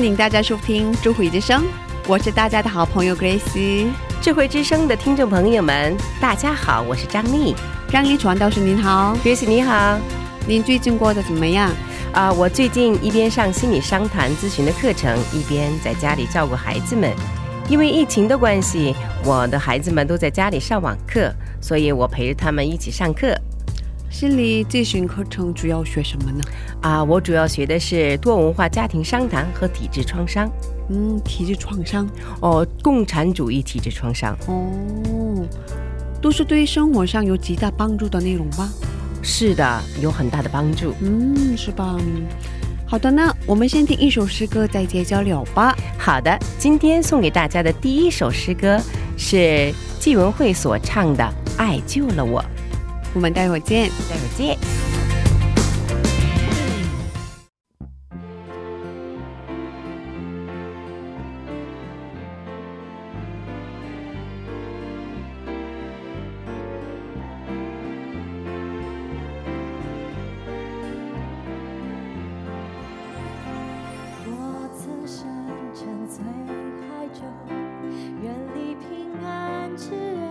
欢迎大家收听《智慧之声》，我是大家的好朋友 Grace。《智慧之声》的听众朋友们，大家好，我是张丽。张丽传导师您好，Grace 你好，您最近过得怎么样？啊，我最近一边上心理商谈咨询的课程，一边在家里照顾孩子们。因为疫情的关系，我的孩子们都在家里上网课，所以我陪着他们一起上课。心理咨询课程主要学什么呢？啊，我主要学的是多文化家庭商谈和体质创伤。嗯，体质创伤？哦，共产主义体质创伤？哦，都是对生活上有极大帮助的内容吗？是的，有很大的帮助。嗯，是吧？好的，那我们先听一首诗歌，再结交聊吧。好的，今天送给大家的第一首诗歌是季文慧所唱的《爱救了我》。我们待会儿见。待会儿见。我曾深沉醉海中远离平安之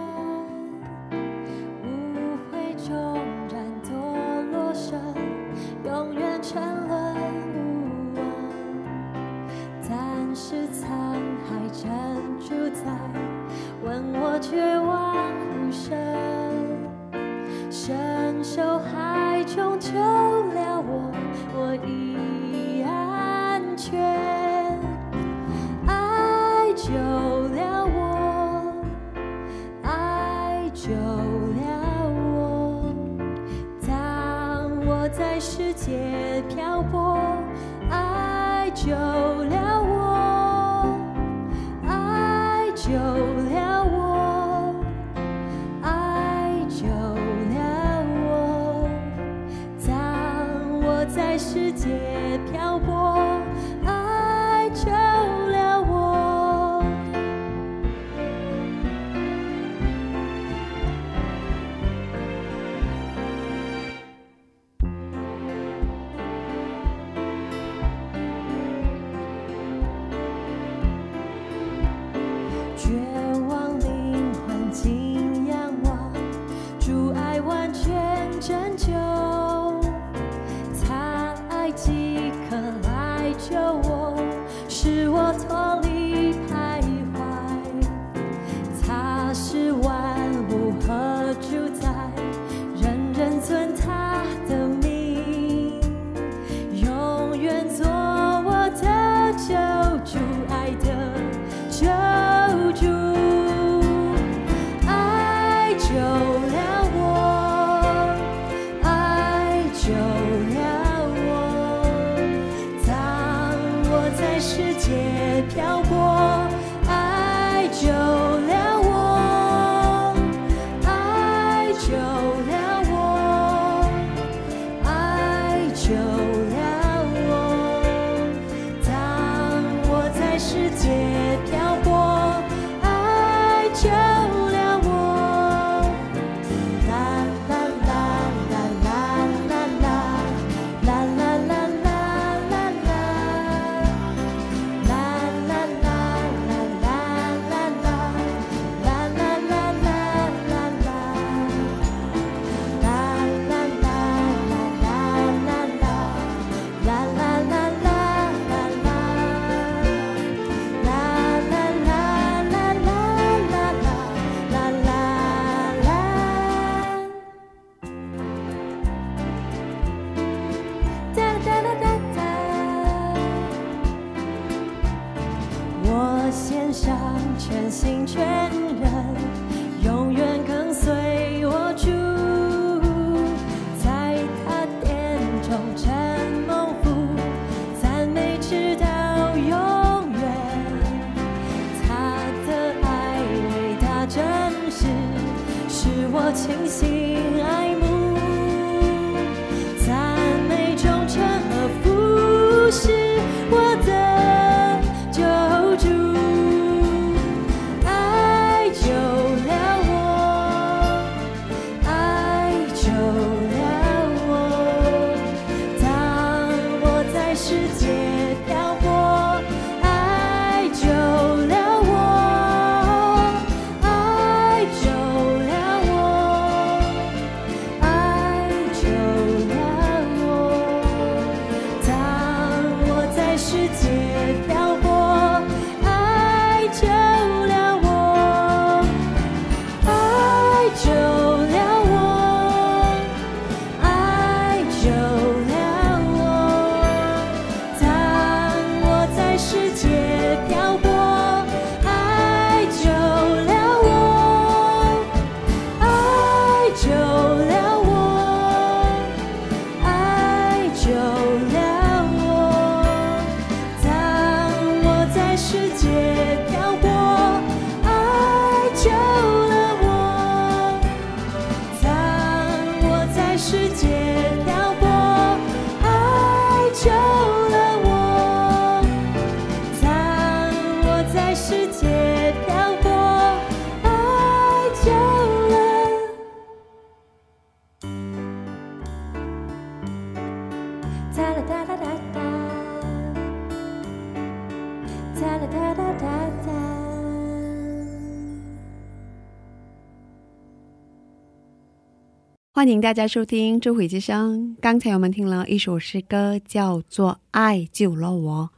欢迎大家收听《智慧之声》。刚才我们听了一首诗歌，叫做《爱救了我》。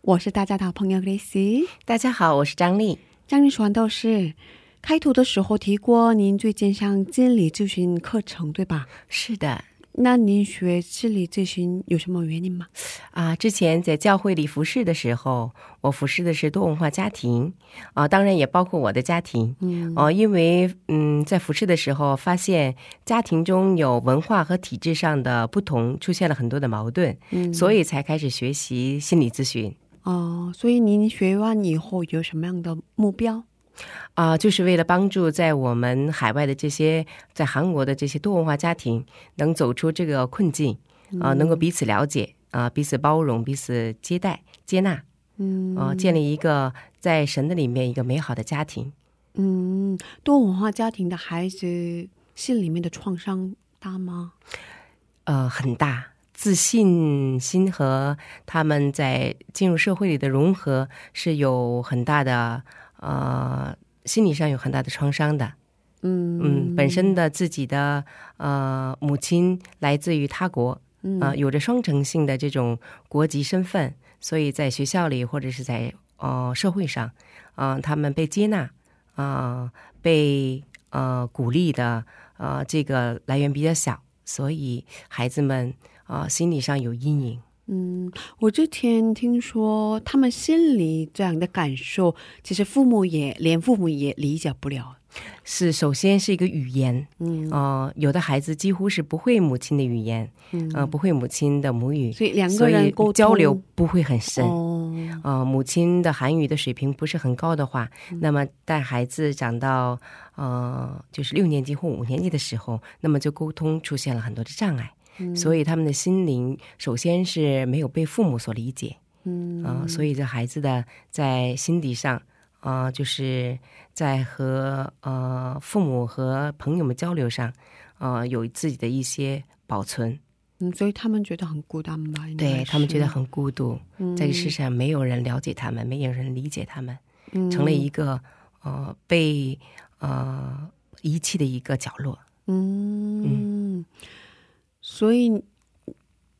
我是大家的好朋友 Grace。大家好，我是张丽。张丽传道士，开头的时候提过，您最近上心理咨询课程，对吧？是的，那您学心理咨询有什么原因吗？啊，之前在教会里服侍的时候，我服侍的是多文化家庭，啊，当然也包括我的家庭。嗯哦、因为嗯，在服侍的时候发现家庭中有文化和体制上的不同，出现了很多的矛盾，嗯所以才开始学习心理咨询。哦，所以您学完以后有什么样的目标？啊、就是为了帮助在我们海外的这些在韩国的这些多文化家庭能走出这个困境，啊、能够彼此了解，啊、彼此包容，彼此接待、接纳，嗯啊、建立一个在神的里面一个美好的家庭。嗯，多文化家庭的孩子心里面的创伤大吗？呃，很大。自信心和他们在进入社会里的融合是有很大的呃心理上有很大的创伤的。嗯嗯，本身的自己的呃母亲来自于他国，嗯呃，有着双重性的这种国籍身份，所以在学校里或者是在呃社会上，啊、他们被接纳，啊、被呃鼓励的呃这个来源比较小，所以孩子们啊、心理上有阴影。嗯，我之前听说他们心里这样的感受，其实父母也连父母也理解不了。是，首先是一个语言，嗯呃，有的孩子几乎是不会母亲的语言，嗯呃，不会母亲的母语，所以两个人交流不会很深。哦，呃，母亲的韩语的水平不是很高的话，嗯那么带孩子长到呃就是六年级或五年级的时候，那么就沟通出现了很多的障碍，嗯。所以他们的心灵首先是没有被父母所理解，嗯。啊、所以这孩子的在心底上，啊、就是在和呃父母和朋友们交流上，呃，有自己的一些保存，嗯，所以他们觉得很孤单吧？对他们觉得很孤独，嗯。在这世上没有人了解他们，没有人理解他们，嗯。成了一个呃被呃遗弃的一个角落。嗯，所以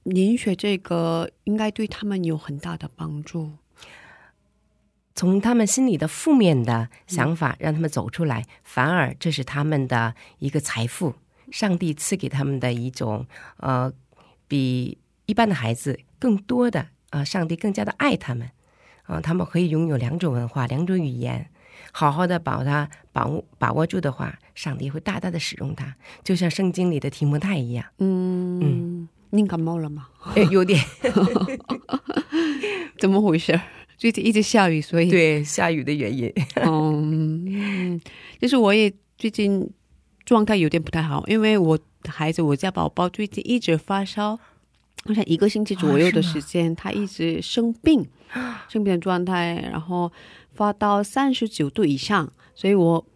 您学这个应该对他们有很大的帮助。从他们心里的负面的想法让他们走出来，反而这是他们的一个财富，上帝赐给他们的一种呃，比一般的孩子更多的啊、上帝更加的爱他们啊，他们可以拥有两种文化、两种语言，好好的把它把握把握住的话，上帝会大大的使用它，就像圣经里的提摩太一样。嗯，您感冒了吗？哎，有点 怎么回事？最近一直下雨，所以对下雨的原因。嗯，就是我也最近状态有点不太好，因为我的孩子，我家宝宝最近一直发烧，好像一个星期左右的时间，他一直生病，生病的状态，然后发到三十九度以上，所以我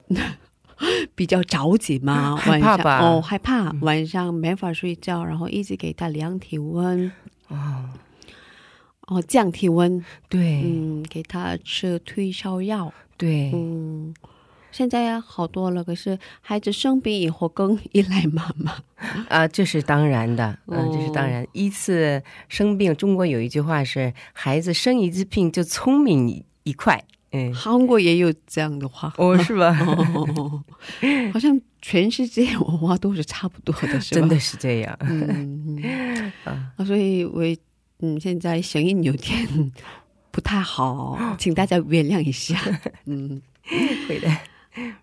比较着急嘛，害晚上。怕吧？哦害怕，晚上没法睡觉，然后一直给他量体温，哦，哦降体温，对、嗯，给他吃退烧药。对，嗯，现在好多了，可是孩子生病以后更依赖妈妈。啊，这是当然的，嗯，这是当然。一次生病，中国有一句话是“孩子生一次病就聪明一一块”，嗯，韩国也有这样的话，哦，是吧？哦好像全世界文化都是差不多的，是吧？真的，是这样。嗯，所以我嗯现在声音有点不太好，请大家原谅一下。嗯，会的。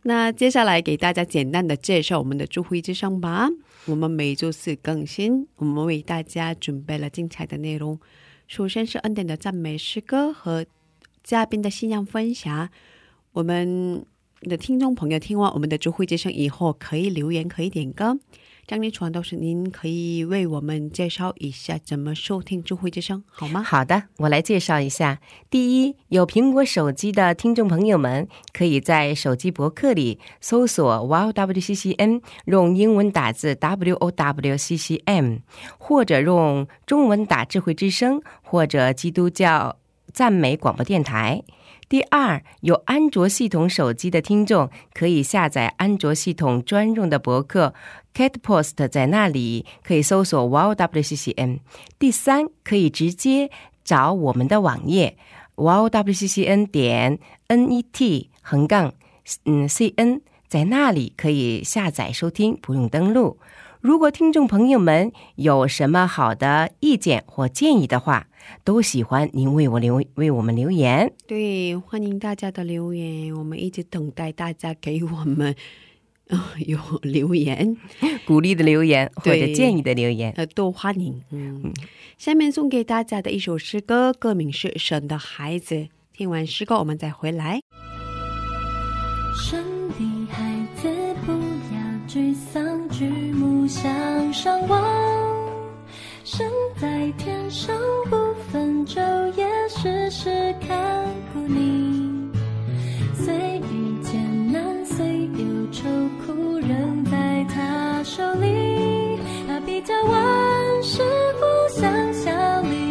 那接下来给大家简单的介绍我们的智慧之声吧。我们每周四更新，我们为大家准备了精彩的内容。首先是恩典的赞美诗歌和嘉宾的信仰分享。我们的听众朋友听完我们的智慧之声以后，可以留言，可以点歌。张立传导师，您可以为我们介绍一下怎么收听智慧之声，好吗？好的，我来介绍一下。第一，有苹果手机的听众朋友们，可以在手机博客里搜索 “wow wccn”，用英文打字 “w o w c c m”，或者用中文打“智慧之声”或者基督教赞美广播电台。第二，有安卓系统手机的听众可以下载安卓系统专用的博客 Catpost，在那里可以搜索 wow c c n。第三，可以直接找我们的网页 Wow WCCN 点 net 横杠嗯 cn，在那里可以下载收听，不用登录。如果听众朋友们有什么好的意见或建议的话，都喜欢您为我留为我们留言。对，欢迎大家的留言，我们一直等待大家给我们、呃、有留言，鼓励的留言或者建议的留言。呃，都欢迎。嗯，下面送给大家的一首诗歌，歌名是《神的孩子》。听完诗歌，我们再回来。神的孩子，不要沮丧，举目向上望。身在天上不分昼夜，时时看顾你。虽遇艰难，虽有愁苦，仍在他手里。他比较万事不相效力，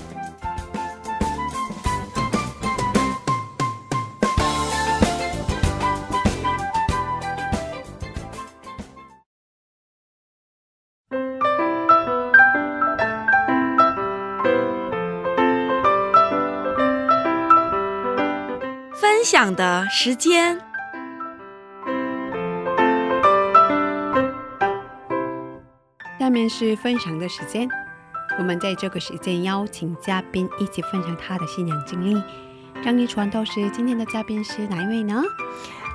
分享的时间。下面是分享的时间，我们在这个时间邀请嘉宾一起分享他的信仰经历。张一传道师，今天的嘉宾是哪一位呢？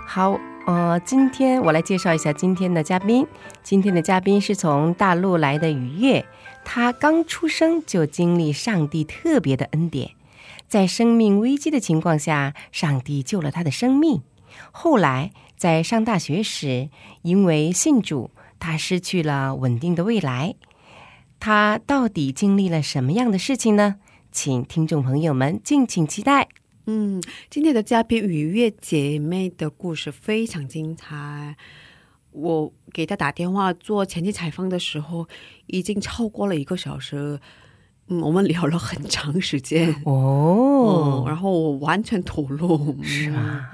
好，呃，今天我来介绍一下今天的嘉宾。今天的嘉宾是从大陆来的雨月，他刚出生就经历上帝特别的恩典，在生命危机的情况下，上帝救了他的生命。后来在上大学时，因为信主，他失去了稳定的未来。他到底经历了什么样的事情呢？请听众朋友们敬请期待。嗯，今天的嘉宾雨月姐妹的故事非常精彩。我给她打电话做前期采访的时候，已经超过了一个小时。嗯，我们聊了很长时间哦嗯，然后我完全吐露，是吗？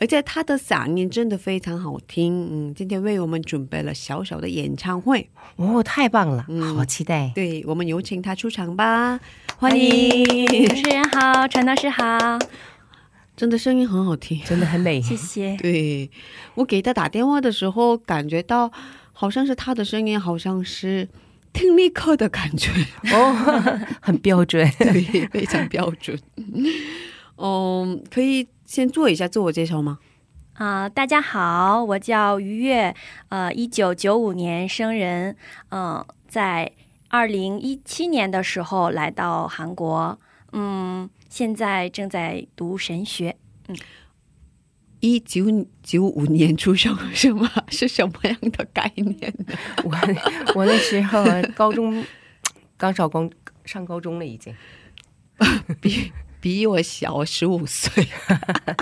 而且他的嗓音真的非常好听。嗯，今天为我们准备了小小的演唱会，哦，太棒了，嗯好期待。对我们有请他出场吧，欢迎！主持人好，陈老师好，真的声音很好听，真的很美，谢谢。对我给他打电话的时候，感觉到好像是他的声音，好像是听力课的感觉，哦，很标准。对，非常标准。嗯，可以先做一下自我介绍吗？啊、大家好，我叫于月，呃，一九九五年生人，嗯、在二零一七年的时候来到韩国，嗯，现在正在读神学。一九九五年出生是吗？是什么样的概念呢？我我那时候高中刚上高上高中了，已经。比比我小十五岁，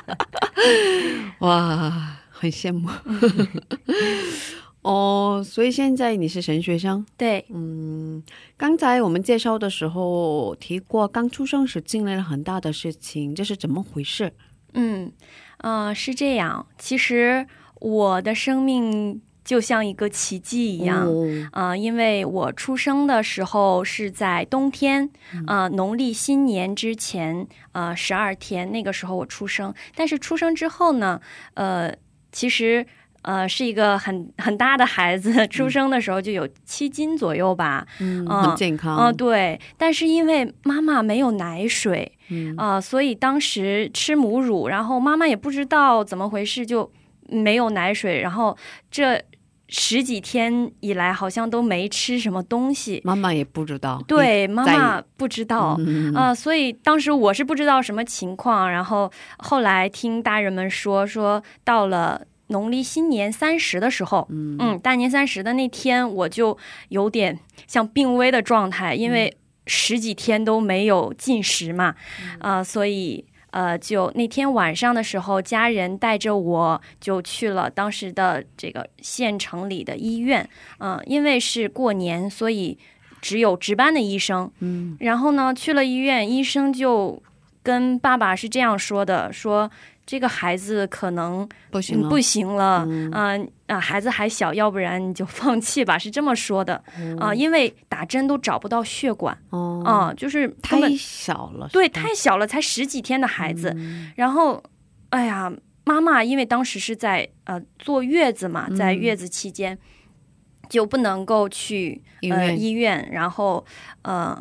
哇，很羡慕。哦，所以现在你是神学生？对，嗯，刚才我们介绍的时候提过，刚出生时经历了很大的事情，这是怎么回事？嗯，呃，是这样。其实我的生命就像一个奇迹一样。嗯呃，因为我出生的时候是在冬天，呃，农历新年之前，呃，十二天，那个时候我出生。但是出生之后呢，呃，其实。呃，是一个很很大的孩子，出生的时候就有七斤左右吧。嗯，嗯很健康。嗯、对。但是因为妈妈没有奶水，嗯啊、所以当时吃母乳，然后妈妈也不知道怎么回事，就没有奶水，然后这十几天以来好像都没吃什么东西。妈妈也不知道。对，妈妈不知道。嗯啊、所以当时我是不知道什么情况，然后后来听大人们说，说到了农历新年三十的时候，嗯大年三十的那天，我就有点像病危的状态，因为十几天都没有进食嘛，啊、所以。呃，就那天晚上的时候，家人带着我就去了当时的这个县城里的医院。嗯、因为是过年，所以只有值班的医生。嗯然后呢，去了医院，医生就跟爸爸是这样说的：说这个孩子可能不行了，不行了，嗯。嗯啊、孩子还小，要不然你就 放弃吧，是这么说的啊、因为打针都找不到血管哦，啊、就是太小了，对太小了，才十几天的孩子，嗯。然后，哎呀，妈妈因为当时是在呃坐月子嘛，在嗯。月子期间。就不能够去呃医院医院，然后呃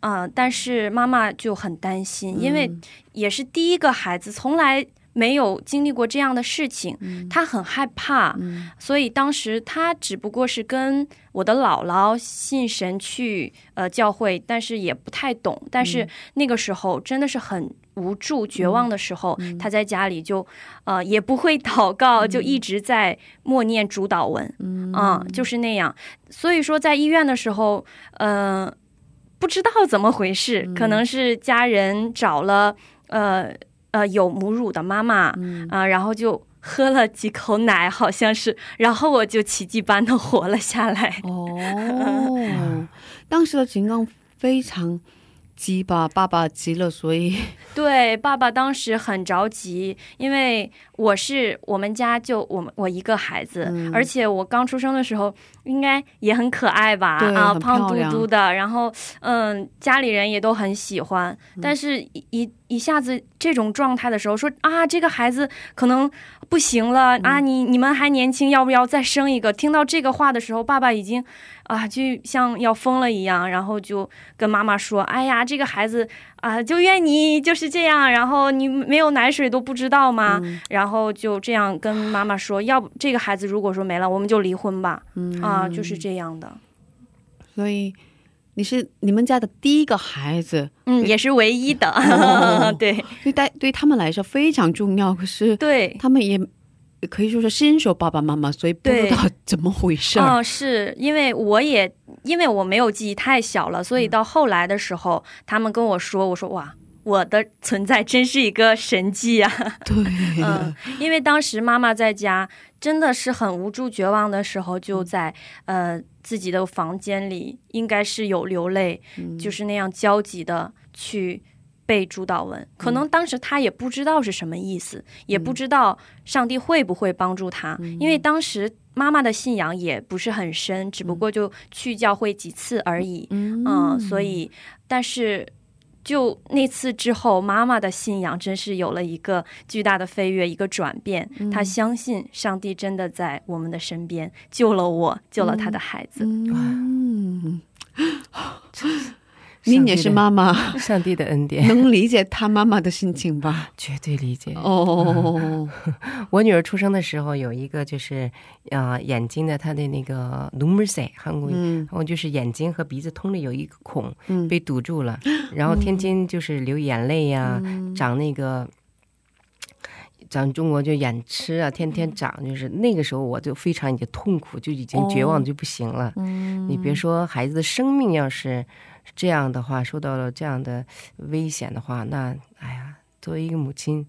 呃，但是妈妈就很担心，因为嗯。也是第一个孩子，从来没有经历过这样的事情，她很害怕，嗯。所以当时她只不过是跟我的姥姥信神去呃教会，但是也不太懂。但是那个时候真的是很无助、绝望的时候，她。在家里就呃也不会祷告，就一直在默念主导文，嗯。啊、就是那样。所以说在医院的时候，呃，不知道怎么回事，可能是家人找了呃呃有母乳的妈妈，啊、然后就喝了几口奶，好像是，然后我就奇迹般的活了下来。哦，当时的情况非常急吧，爸爸急了，所以 对，爸爸当时很着急，因为我是我们家就我们我一个孩子，嗯。而且我刚出生的时候应该也很可爱吧，啊，胖嘟嘟的，然后嗯，家里人也都很喜欢，嗯。但是一一一下子这种状态的时候，说啊，这个孩子可能不行了、嗯。啊，你你们还年轻，要不要再生一个？听到这个话的时候，爸爸已经啊，就像要疯了一样，然后就跟妈妈说：“哎呀，这个孩子啊，就怨你就是这样，然后你没有奶水都不知道吗？”嗯然后就这样跟妈妈说：“要不这个孩子如果说没了，我们就离婚吧。嗯啊，就是这样的。所以你是你们家的第一个孩子，嗯，也是唯一的，哦 对对对对他们来说非常重要，可是对。他们也可以说是新手爸爸妈妈，所以不知道 怎么回事是因为我也因为我没有记忆太小了，所以到后来的时候，他们跟我说，我说哇，我的存在真是一个神迹啊！对，嗯，因为当时妈妈在家真的是很无助、绝望的时候，就在呃自己的房间里，应该是有流泪，就是那样焦急的去背主祷文，可能当时他也不知道是什么意思，也不知道上帝会不会帮助他，因为当时妈妈的信仰也不是很深，只不过就去教会几次而已，嗯，所以但是。就那次之后，妈妈的信仰真是有了一个巨大的飞跃，一个转变。她相信上帝真的在我们的身边，救了我，救了她的孩子。嗯，你也是妈妈，上帝的恩典，能理解她妈妈的心情吧？绝对理解。哦，我女儿出生的时候有一个就是啊眼睛的，她的那个努梅塞，韩语，然后就是眼睛和鼻子通着有一个孔被堵住了，然后天天就是流眼泪呀，长那个，咱中国就眼痴啊，天天长，就是那个时候我就非常的痛苦，就已经绝望就不行了。你别说孩子的生命要是。这样的话，受到了这样的危险的话，那哎呀，作为一个母亲，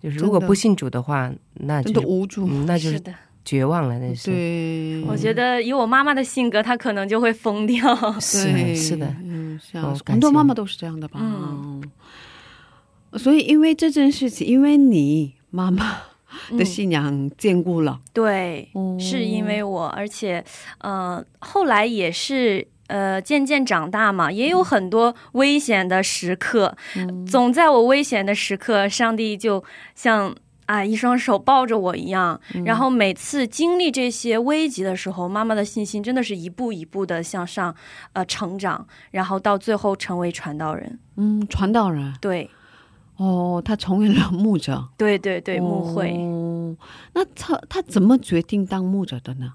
就是如果不信主的话，那就无助，那就是绝望了。那是对，我觉得以我妈妈的性格，她可能就会疯掉。是是的，嗯，很多妈妈都是这样的吧？嗯，所以因为这件事情，因为你。妈妈的信仰坚固了，对，是因为我，而且，呃，后来也是，呃，渐渐长大嘛，也有很多危险的时刻，总在我危险的时刻，上帝就像啊一双手抱着我一样，然后每次经历这些危急的时候，妈妈的信心真的是一步一步的向上，呃，成长，然后到最后成为传道人，嗯，传道人，对。哦，他成为了牧者。对对对，牧会。哦那他他怎么决定当牧者的呢？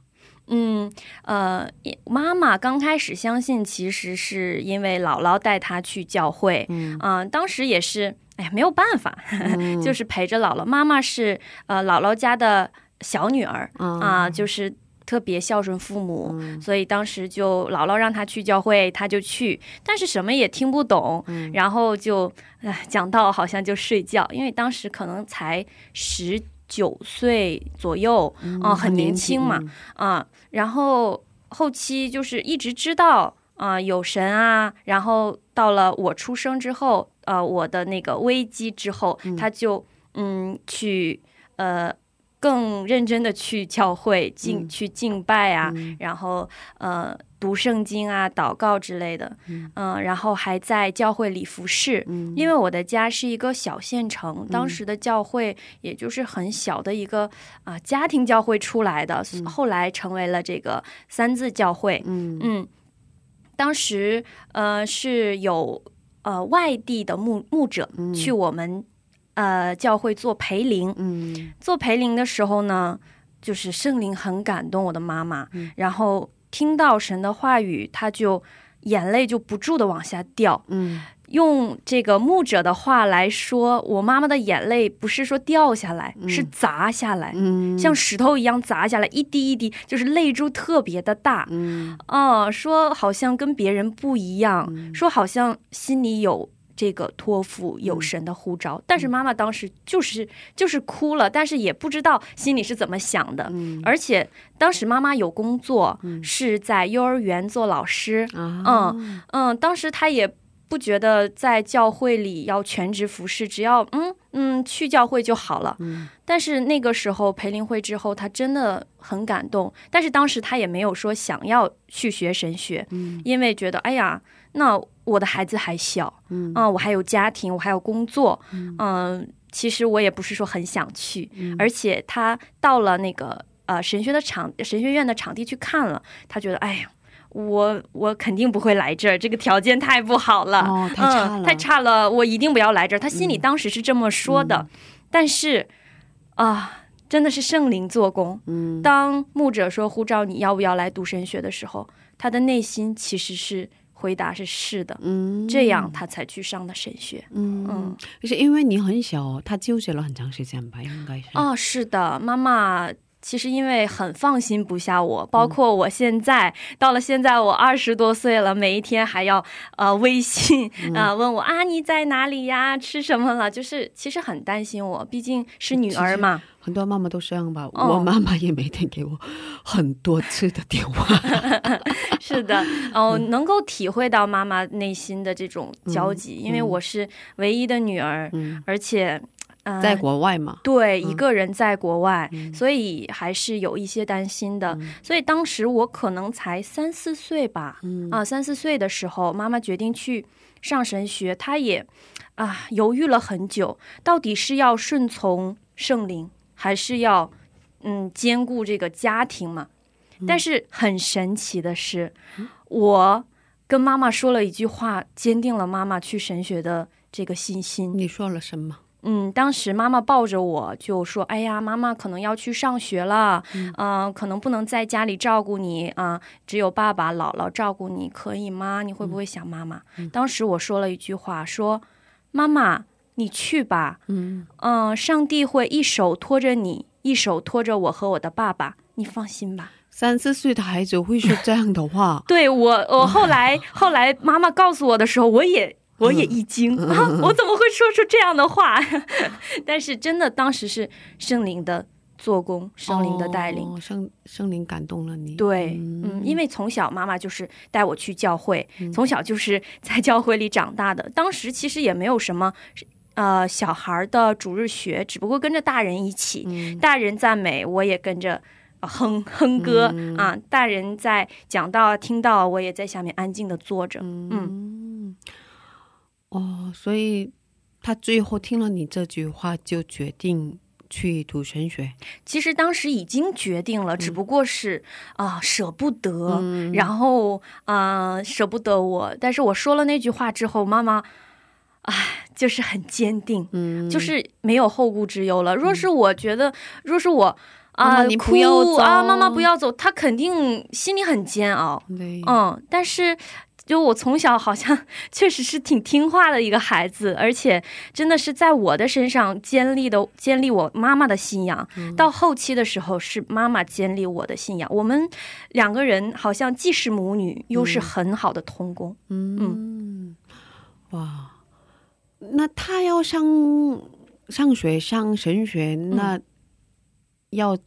嗯呃，妈妈刚开始相信，其实是因为姥姥带她去教会。嗯当时也是，哎呀，没有办法，就是陪着姥姥。妈妈是呃姥姥家的小女儿啊，就是。特别孝顺父母，所以当时就姥姥让她去教会，她就去，但是什么也听不懂，然后就唉讲到好像就睡觉，因为当时可能才十九岁左右啊，很年轻嘛啊，然后后期就是一直知道啊有神啊，然后到了我出生之后，呃，我的那个危机之后，他就嗯去呃。更认真的去教会敬去敬拜啊，然后呃读圣经啊、祷告之类的，嗯，然后还在教会里服侍。因为我的家是一个小县城，当时的教会也就是很小的一个啊家庭教会出来的，后来成为了这个三字教会。嗯。嗯，当时呃是有呃外地的牧牧者去我们。呃，教会做陪灵，嗯，做陪灵的时候呢，就是圣灵很感动我的妈妈，然后听到神的话语，他就眼泪就不住的往下掉，嗯，用这个牧者的话来说，我妈妈的眼泪不是说掉下来，是砸下来，嗯，像石头一样砸下来，一滴一滴，就是泪珠特别的大，嗯，哦，说好像跟别人不一样，说好像心里有。这个托付有神的呼召，但是妈妈当时就是就是哭了，但是也不知道心里是怎么想的。而且当时妈妈有工作，是在幼儿园做老师。嗯嗯，当时她也不觉得在教会里要全职服侍，只要嗯嗯去教会就好了。但是那个时候培灵会之后，她真的很感动。但是当时她也没有说想要去学神学，因为觉得哎呀。那我的孩子还小，嗯，我还有家庭，我还有工作，嗯，其实我也不是说很想去，而且他到了那个呃神学的场神学院的场地去看了，他觉得哎呀，我我肯定不会来这儿，这个条件太不好了，哦，太差了，太差了，我一定不要来这儿。他心里当时是这么说的，但是啊，真的是圣灵做工，嗯，当牧者说呼召你要不要来读神学的时候，他的内心其实是。回答是是的，嗯，这样他才去上的神学，嗯。嗯，就是因为你很小，他纠结了很长时间吧，应该是。哦，是的，妈妈其实因为很放心不下我，包括我现在到了现在我二十多岁了，每一天还要呃微信啊问我啊你在哪里呀，吃什么了，就是其实很担心我，毕竟是女儿嘛。很多妈妈都这样吧。哦我妈妈也每天给我很多次的电话。是的，哦，能够体会到妈妈内心的这种焦急，因为我是唯一的女儿，嗯，而且。呃在国外嘛，对，嗯一个人在国外，嗯所以还是有一些担心的。嗯所以当时我可能才三四岁吧，嗯啊，三四岁的时候，妈妈决定去上神学，她也啊犹豫了很久，到底是要顺从圣灵，还是要嗯兼顾这个家庭嘛？嗯但是很神奇的是，我跟妈妈说了一句话，坚定了妈妈去神学的这个信心。你说了什么？嗯，当时妈妈抱着我就说：“哎呀，妈妈可能要去上学了，嗯、可能不能在家里照顾你啊、只有爸爸、姥姥照顾你，可以吗？你会不会想妈妈？”当时我说了一句话，说：“妈妈，你去吧，嗯，嗯、上帝会一手托着你，一手托着我和我的爸爸，你放心吧。”三四岁的孩子会说这样的话，对我，我后来后来妈妈告诉我的时候，我也我也一惊、啊，我怎么会说出这样的话？但是真的，当时是圣灵的做工，圣灵的带领。哦圣圣灵感动了你。对，嗯嗯，因为从小妈妈就是带我去教会，从小就是在教会里长大的。当时其实也没有什么，呃，小孩的主日学，只不过跟着大人一起，嗯大人赞美，我也跟着。呃哼哼歌、嗯啊！大人在讲到听到，我也在下面安静的坐着。嗯嗯，哦，所以他最后听了你这句话，就决定去读神学。其实当时已经决定了，只不过是啊、舍不得，嗯然后啊、呃舍不得我。但是我说了那句话之后，妈妈啊就是很坚定，嗯，就是没有后顾之忧了。若是我觉得，若是我啊、哭不要走啊，妈妈不要走，她肯定心里很煎熬。嗯，但是就我从小好像 确实是挺听话的一个孩子，而且真的是在我的身上建立的建立我妈妈的信仰。到后期的时候，是妈妈建立我的信仰。我们两个人好像既是母女，又是很好的同工。嗯，哇，那他要上上学上神学，那要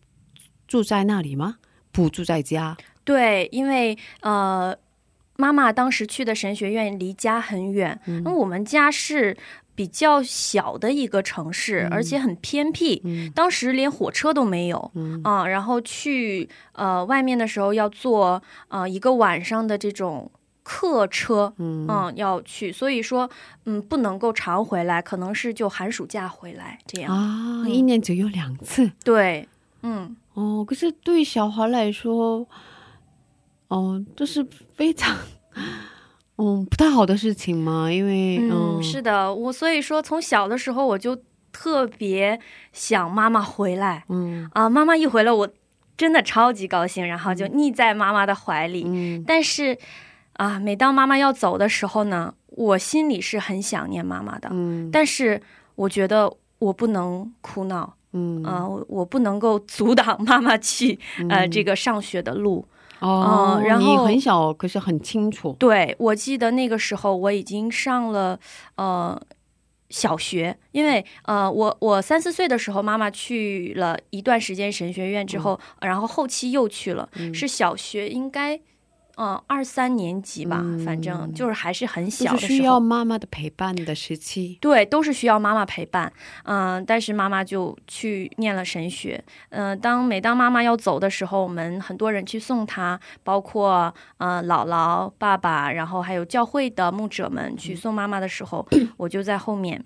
住在那里吗？不住在家？对，因为呃，妈妈当时去的神学院离家很远，那、我们家是。比较小的一个城市，而且很偏僻，嗯当时连火车都没有，嗯啊，然后去呃外面的时候要坐呃一个晚上的这种客车，嗯。嗯，要去，所以说嗯不能够常回来，可能是就寒暑假回来这样。啊，嗯。一年只有两次。对，嗯，哦。可是对小孩来说，哦，这是非常 嗯不太好的事情嘛，因为嗯，嗯。是的，我所以说从小的时候我就特别想妈妈回来。嗯。啊，妈妈一回来我真的超级高兴，然后就腻在妈妈的怀里。嗯。但是啊，每当妈妈要走的时候呢，我心里是很想念妈妈的，嗯。但是我觉得我不能哭闹。嗯。啊、我我不能够阻挡妈妈去呃这个上学的路。哦，嗯然后你很小，可是很清楚，对我记得那个时候我已经上了呃小学，因为呃我我三四岁的时候妈妈去了一段时间神学院之后，然后后期又去了，是小学应该嗯二三年级吧，嗯反正就是还是很小的时候。需要妈妈的陪伴的时期。对，都是需要妈妈陪伴，嗯、但是妈妈就去念了神学，嗯、当每当妈妈要走的时候，我们很多人去送她，包括呃姥姥、爸爸，然后还有教会的牧者们去送妈妈的时候，我就在后面。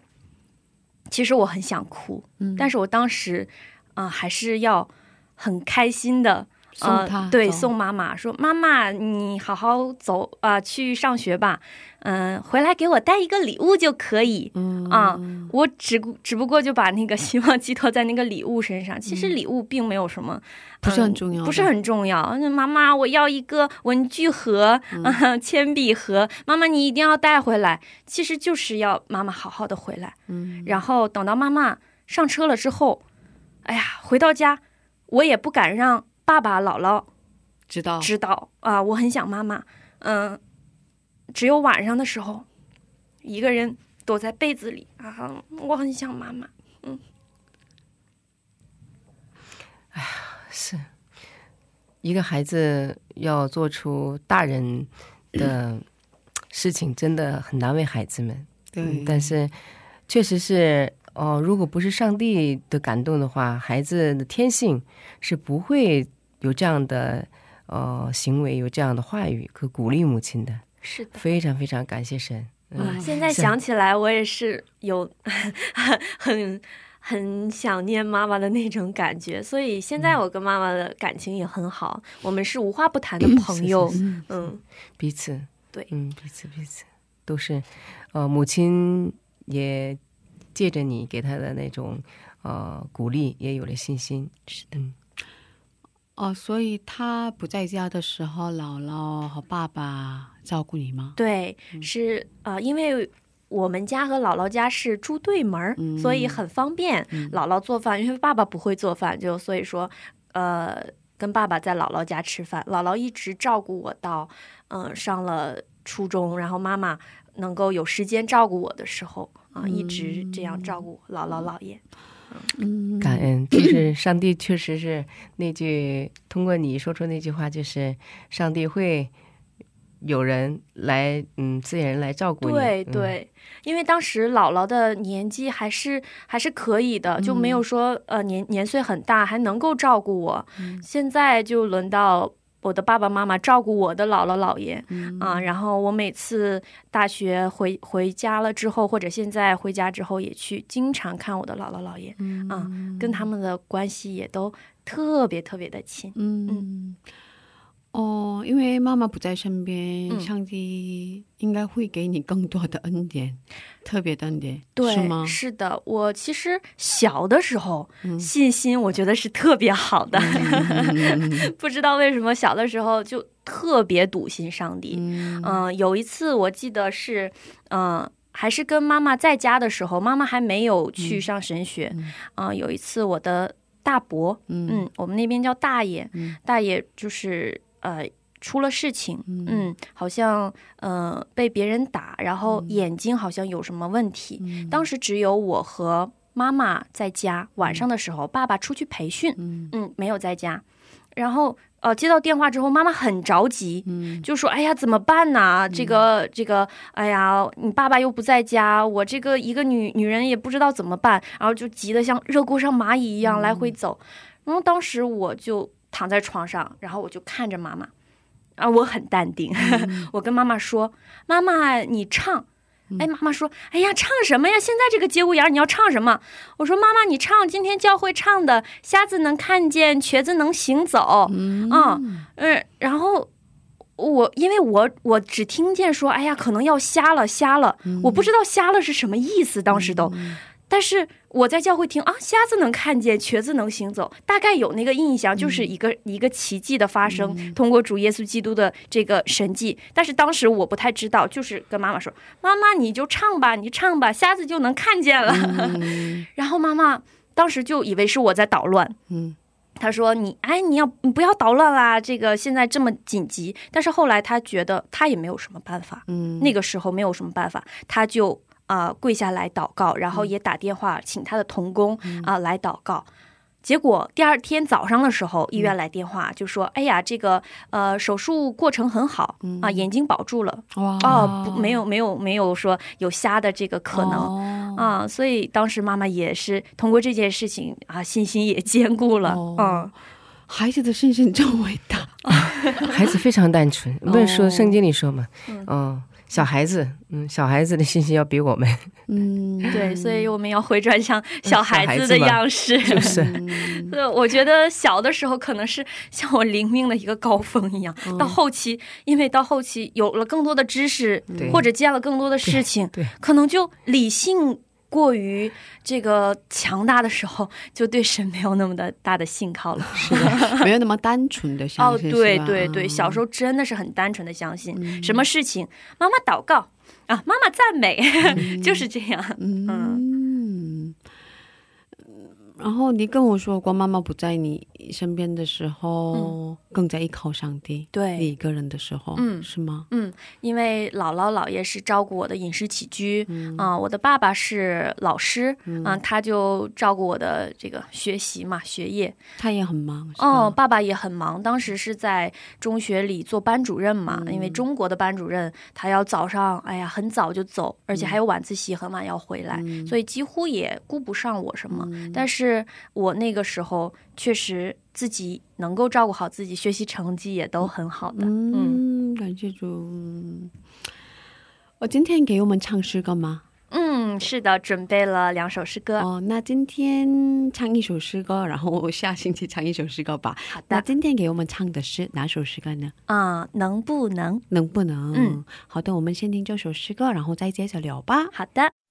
其实我很想哭，嗯但是我当时啊、还是要很开心的送她呃、对，送妈妈说：“妈妈，你好好走啊、去上学吧，嗯、回来给我带一个礼物就可以。”嗯。啊我只只不过就把那个希望寄托在那个礼物身上，其实礼物并没有什么，嗯不是很重要不是很重要。那妈妈，我要一个文具盒、嗯。铅笔盒，妈妈你一定要带回来。其实就是要妈妈好好的回来，嗯。然后等到妈妈上车了之后，哎呀，回到家我也不敢让爸爸姥姥知道知道啊，我很想妈妈。嗯，只有晚上的时候，一个人躲在被子里啊，我很想妈妈。嗯，哎呀是一个孩子要做出大人的 事情，真的很难为孩子们。对嗯，但是确实是，哦、如果不是上帝的感动的话，孩子的天性是不会有这样的呃行为，有这样的话语可鼓励母亲的。是的。非常非常感谢神。嗯，啊，现在想起来，我也是有 很很想念妈妈的那种感觉，所以现在我跟妈妈的感情也很好，我们是无话不谈的朋友。是是是。嗯，彼此。对。嗯，彼此彼此。都是，呃，母亲也借着你给她的那种呃鼓励，也有了信心。是的，嗯哦，所以他不在家的时候，姥姥和爸爸照顾你吗？对，是呃，因为。我们家和姥姥家是住对门儿，嗯所以很方便。姥姥做饭，因为爸爸不会做饭，就所以说，呃，跟爸爸在姥姥家吃饭。姥姥一直照顾我到，嗯、上了初中，然后妈妈能够有时间照顾我的时候啊、一直这样照顾姥姥姥爷。嗯，感恩，就是上帝确实是那句通过你说出那句话，就是上帝会有人来，嗯，自己人来照顾你。嗯，对对，因为当时姥姥的年纪还是还是可以的，就没有说呃年年岁很大还能够照顾我。现在就轮到我的爸爸妈妈照顾我的姥姥姥爷、啊，然后我每次大学回回家了之后，或者现在回家之后，也去经常看我的姥姥姥爷、啊，跟他们的关系也都特别特别的亲。嗯，哦，因为妈妈不在身边，嗯上帝应该会给你更多的恩典，特别的恩典，对，是吗？是的，我其实小的时候、嗯信心，我觉得是特别好的。不知道为什么小的时候就特别笃信上帝。嗯嗯、有一次我记得是，嗯、还是跟妈妈在家的时候，妈妈还没有去上神学。嗯、有一次我的大伯，嗯嗯，我们那边叫大爷，嗯大爷就是呃出了事情，嗯好像呃被别人打，然后眼睛好像有什么问题。嗯当时只有我和妈妈在家，晚上的时候，爸爸出去培训，嗯嗯，没有在家。然后呃，接到电话之后，妈妈很着急，嗯就说：“哎呀，怎么办呢？这个这个，哎呀，你爸爸又不在家，我这个一个女女人也不知道怎么办。”然后就急得像热锅上蚂蚁一样来回走。然后当时我就躺在床上，然后我就看着妈妈，啊，我很淡定，我跟妈妈说：“妈妈，你唱。”哎，妈妈说：“哎呀，唱什么呀？现在这个节骨眼儿，你要唱什么？”我说：“妈妈，你唱今天教会唱的，瞎子能看见，瘸子能行走。”嗯嗯，然后我因为我我只听见说，哎呀，可能要瞎了，瞎了，我不知道瞎了是什么意思，当时都。但是我在教会听啊，瞎子能看见，瘸子能行走，大概有那个印象，就是一个、一个奇迹的发生，通过主耶稣基督的这个神迹。但是当时我不太知道，就是跟妈妈说：“妈妈，你就唱吧，你唱吧，瞎子就能看见了。然后妈妈当时就以为是我在捣乱，嗯他说你：“哎，你要你不要捣乱啦，这个现在这么紧急。”但是后来他觉得他也没有什么办法，嗯那个时候没有什么办法，他就啊、呃跪下来祷告，然后也打电话请他的童工啊、来祷告。结果第二天早上的时候，医院来电话就说：“哎呀，这个呃手术过程很好啊、眼睛保住了哇哦，不没有没有没有说有瞎的这个可能。哦啊，所以当时妈妈也是通过这件事情啊，信心也坚固了。哦嗯，孩子的信心真伟大。孩子非常单纯，不是说哦圣经里说嘛，嗯，小孩子，嗯，小孩子的信息要比我们，嗯，对，所以我们要回转向小孩子的样式。就是。对，我觉得小的时候可能是像我灵命的一个高峰一样，到后期，因为到后期有了更多的知识，对。或者见了更多的事情，可能就理性过于这个强大的时候，就对神没有那么的大的信靠了。是的，没有那么单纯的相信哦，对对对，小时候真的是很单纯的相信，什么事情妈妈祷告啊，妈妈赞美，就是这样。嗯，然后你跟我说过，妈妈不在你身边的时候，更加依靠上帝。对你一个人的时候，嗯是吗？嗯，因为姥姥姥爷是照顾我的饮食起居，啊、我的爸爸是老师，嗯、他就照顾我的这个学习嘛，学业。他也很忙，哦，爸爸也很忙，当时是在中学里做班主任嘛，因为中国的班主任他要早上，哎呀很早就走，而且还有晚自习，很晚要回来，所以几乎也顾不上我什么。但是我那个时候确实自己能够照顾好自己，学习成绩也都很好的。嗯嗯，感谢主。嗯我今天给我们唱诗歌吗？嗯，是的，准备了两首诗歌。哦，那今天唱一首诗歌，然后下星期唱一首诗歌吧。好的，那今天给我们唱的是哪首诗歌呢？啊、能不能？能不能？嗯，好的，我们先听这首诗歌，然后再接着聊吧。好的。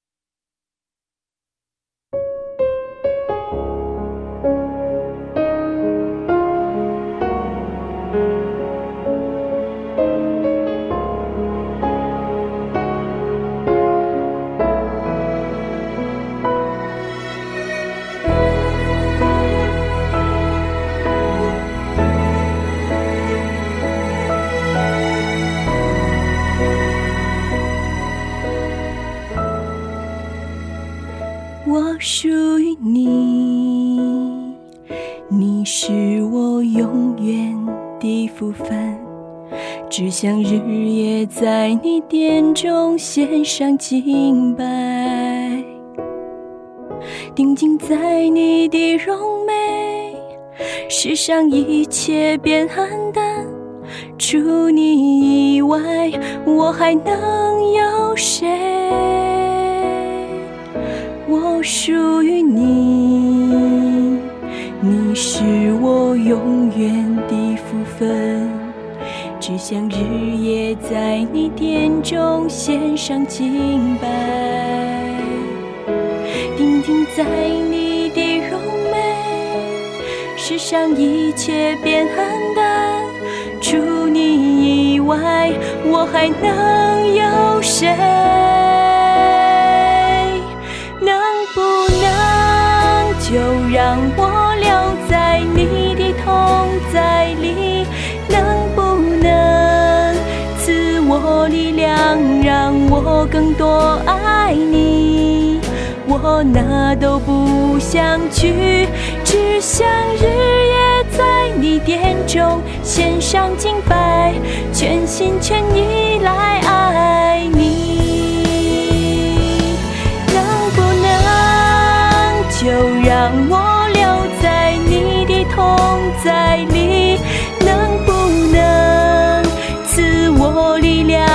我属于你，你是我永远的福分，只想日夜在你殿中献上敬拜，定睛在你的容美，世上一切变黯淡，除你以外，我还能有谁？我属于你，你是我永远的福分，只想日夜在你殿中献上敬拜，定睛在你的容美，世上一切变黯淡，除你以外，我还能有谁？我更多爱你？我哪都不想去，只想日夜在你殿中献上敬拜，全心全意来爱你。能不能就让我留在你的同在里？能不能赐我力量，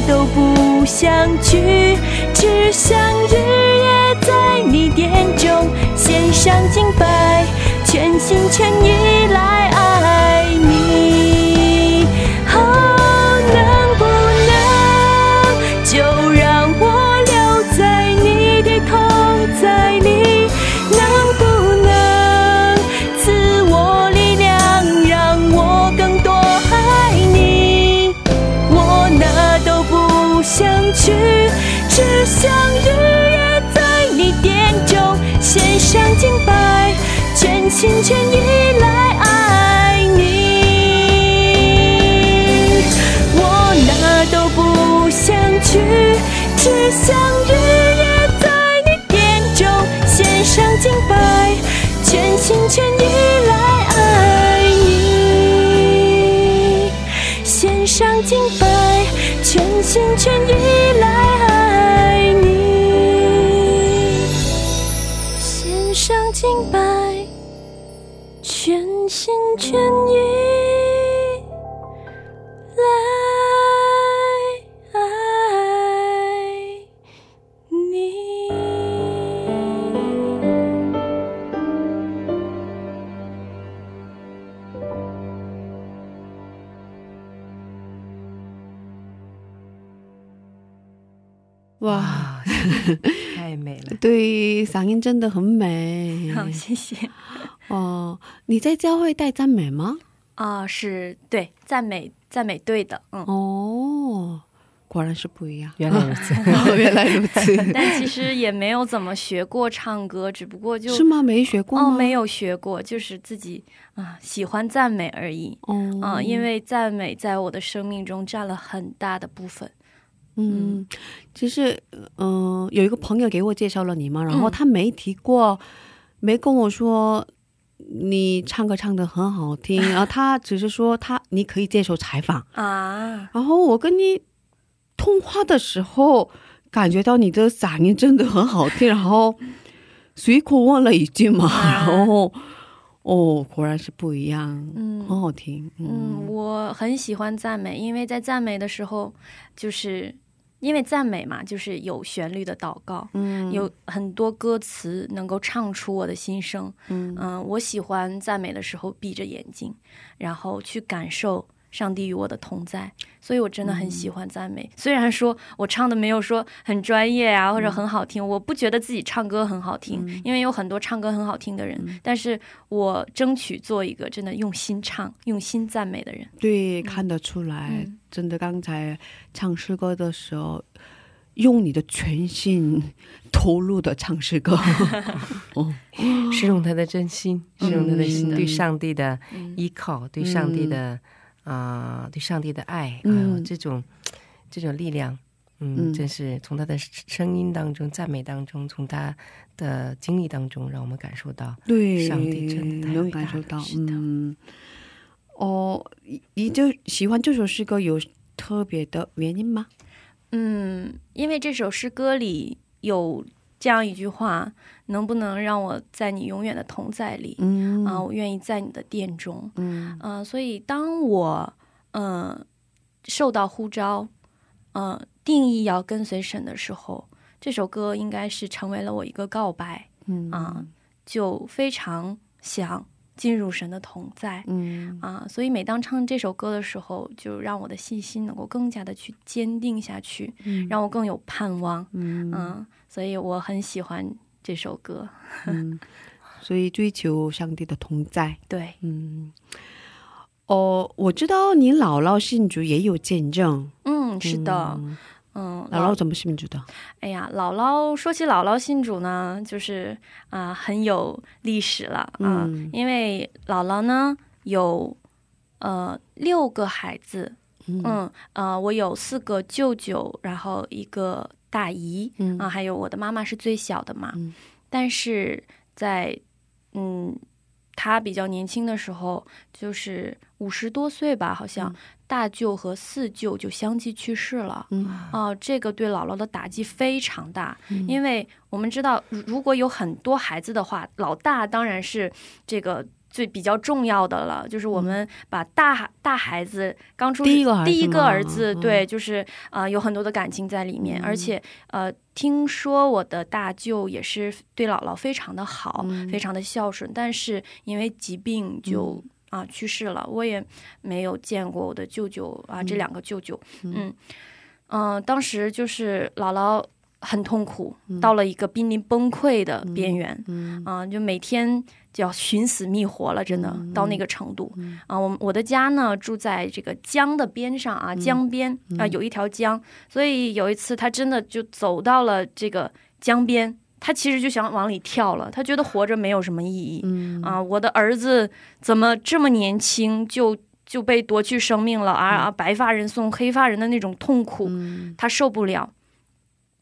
都不想去，只想日夜在你殿中献上敬拜，全心全意来心全意来哇，太美了。对，嗓音真的很美。好，谢谢。哦，你在教会带赞美吗？啊、是对赞美赞美队的，嗯，哦，果然是不一样。原来如此，原来如此，但其实也没有怎么学过唱歌，只不过就是吗？没学过？哦，没有学过，就是自己啊喜欢赞美而已。哦，啊，因为赞美在我的生命中占了很大的部分。嗯，其实，嗯、有一个朋友给我介绍了你嘛，然后他没提过，没跟我说你唱歌唱的很好听，然后他只是说他你可以接受采访，啊，然后我跟你通话的时候，感觉到你的嗓音真的很好听，然后随口问了一句嘛，啊。然后哦，果然是不一样，嗯。很好听，嗯，我很喜欢赞美，因为在赞美的时候，就是因为赞美嘛，就是有旋律的祷告，嗯有很多歌词能够唱出我的心声。嗯嗯，我喜欢赞美的时候闭着眼睛，然后去感受上帝与我的同在，所以我真的很喜欢赞美。虽然说我唱的没有说很专业啊，或者很好听，我不觉得自己唱歌很好听，因为有很多唱歌很好听的人，但是我争取做一个真的用心唱、用心赞美的人。对，看得出来，嗯。真的，刚才唱诗歌的时候，用你的全心投入的唱诗歌，哦。是用他的真心，是用他的心嗯。对上帝的嗯。依靠，对上帝的啊、对上帝的爱，还嗯。有这种这种力量，嗯，嗯。真是从他的声音当中、赞美当中，从他的经历当中，让我们感受到对，上帝真的太能伟大感受到，了是的嗯，哦，你你就喜欢这首诗歌有特别的原因吗？嗯，因为这首诗歌里有这样一句话：“能不能让我在你永远的同在里？”嗯啊，我愿意在你的殿中。嗯嗯、所以当我嗯、呃受到呼召，嗯、定义要跟随神的时候，这首歌应该是成为了我一个告白嗯啊，就非常想进入神的同在。嗯啊，所以每当唱这首歌的时候，就让我的信心能够更加的去坚定下去，嗯让我更有盼望。嗯嗯，所以我很喜欢这首歌。嗯，所以追求上帝的同在，对，嗯。哦，我知道你姥姥信主也有见证，嗯，是的，嗯。嗯，姥姥怎么信主的？哎呀，姥姥说起姥姥信主呢，就是啊、很有历史了啊、嗯。因为姥姥呢有呃六个孩子，嗯。嗯呃，我有四个舅舅，然后一个大姨，嗯。啊，还有我的妈妈是最小的嘛，嗯。但是在嗯，她比较年轻的时候，就是五十多岁吧，好像、大舅和四舅就相继去世了。嗯。哦、这个对姥姥的打击非常大，嗯。因为我们知道，如如果有很多孩子的话，老大当然是这个最比较重要的了，就是我们把大大孩子刚出第一个第一个儿子，嗯。对，就是啊、呃有很多的感情在里面，而且呃，听说我的大舅也是对姥姥非常的好，嗯。非常的孝顺，但是因为疾病就。啊，去世了，我也没有见过我的舅舅啊，这两个舅舅，嗯。嗯、当时就是姥姥很痛苦，到了一个濒临崩溃的边缘，嗯啊，就每天就要寻死觅活了，真的、到那个程度。啊，我们我的家呢住在这个江的边上啊，江边啊、有一条江，所以有一次他真的就走到了这个江边。他其实就想往里跳了，他觉得活着没有什么意义。嗯啊，我的儿子怎么这么年轻就就被夺去生命了？啊啊，白发人送黑发人的那种痛苦，嗯他受不了。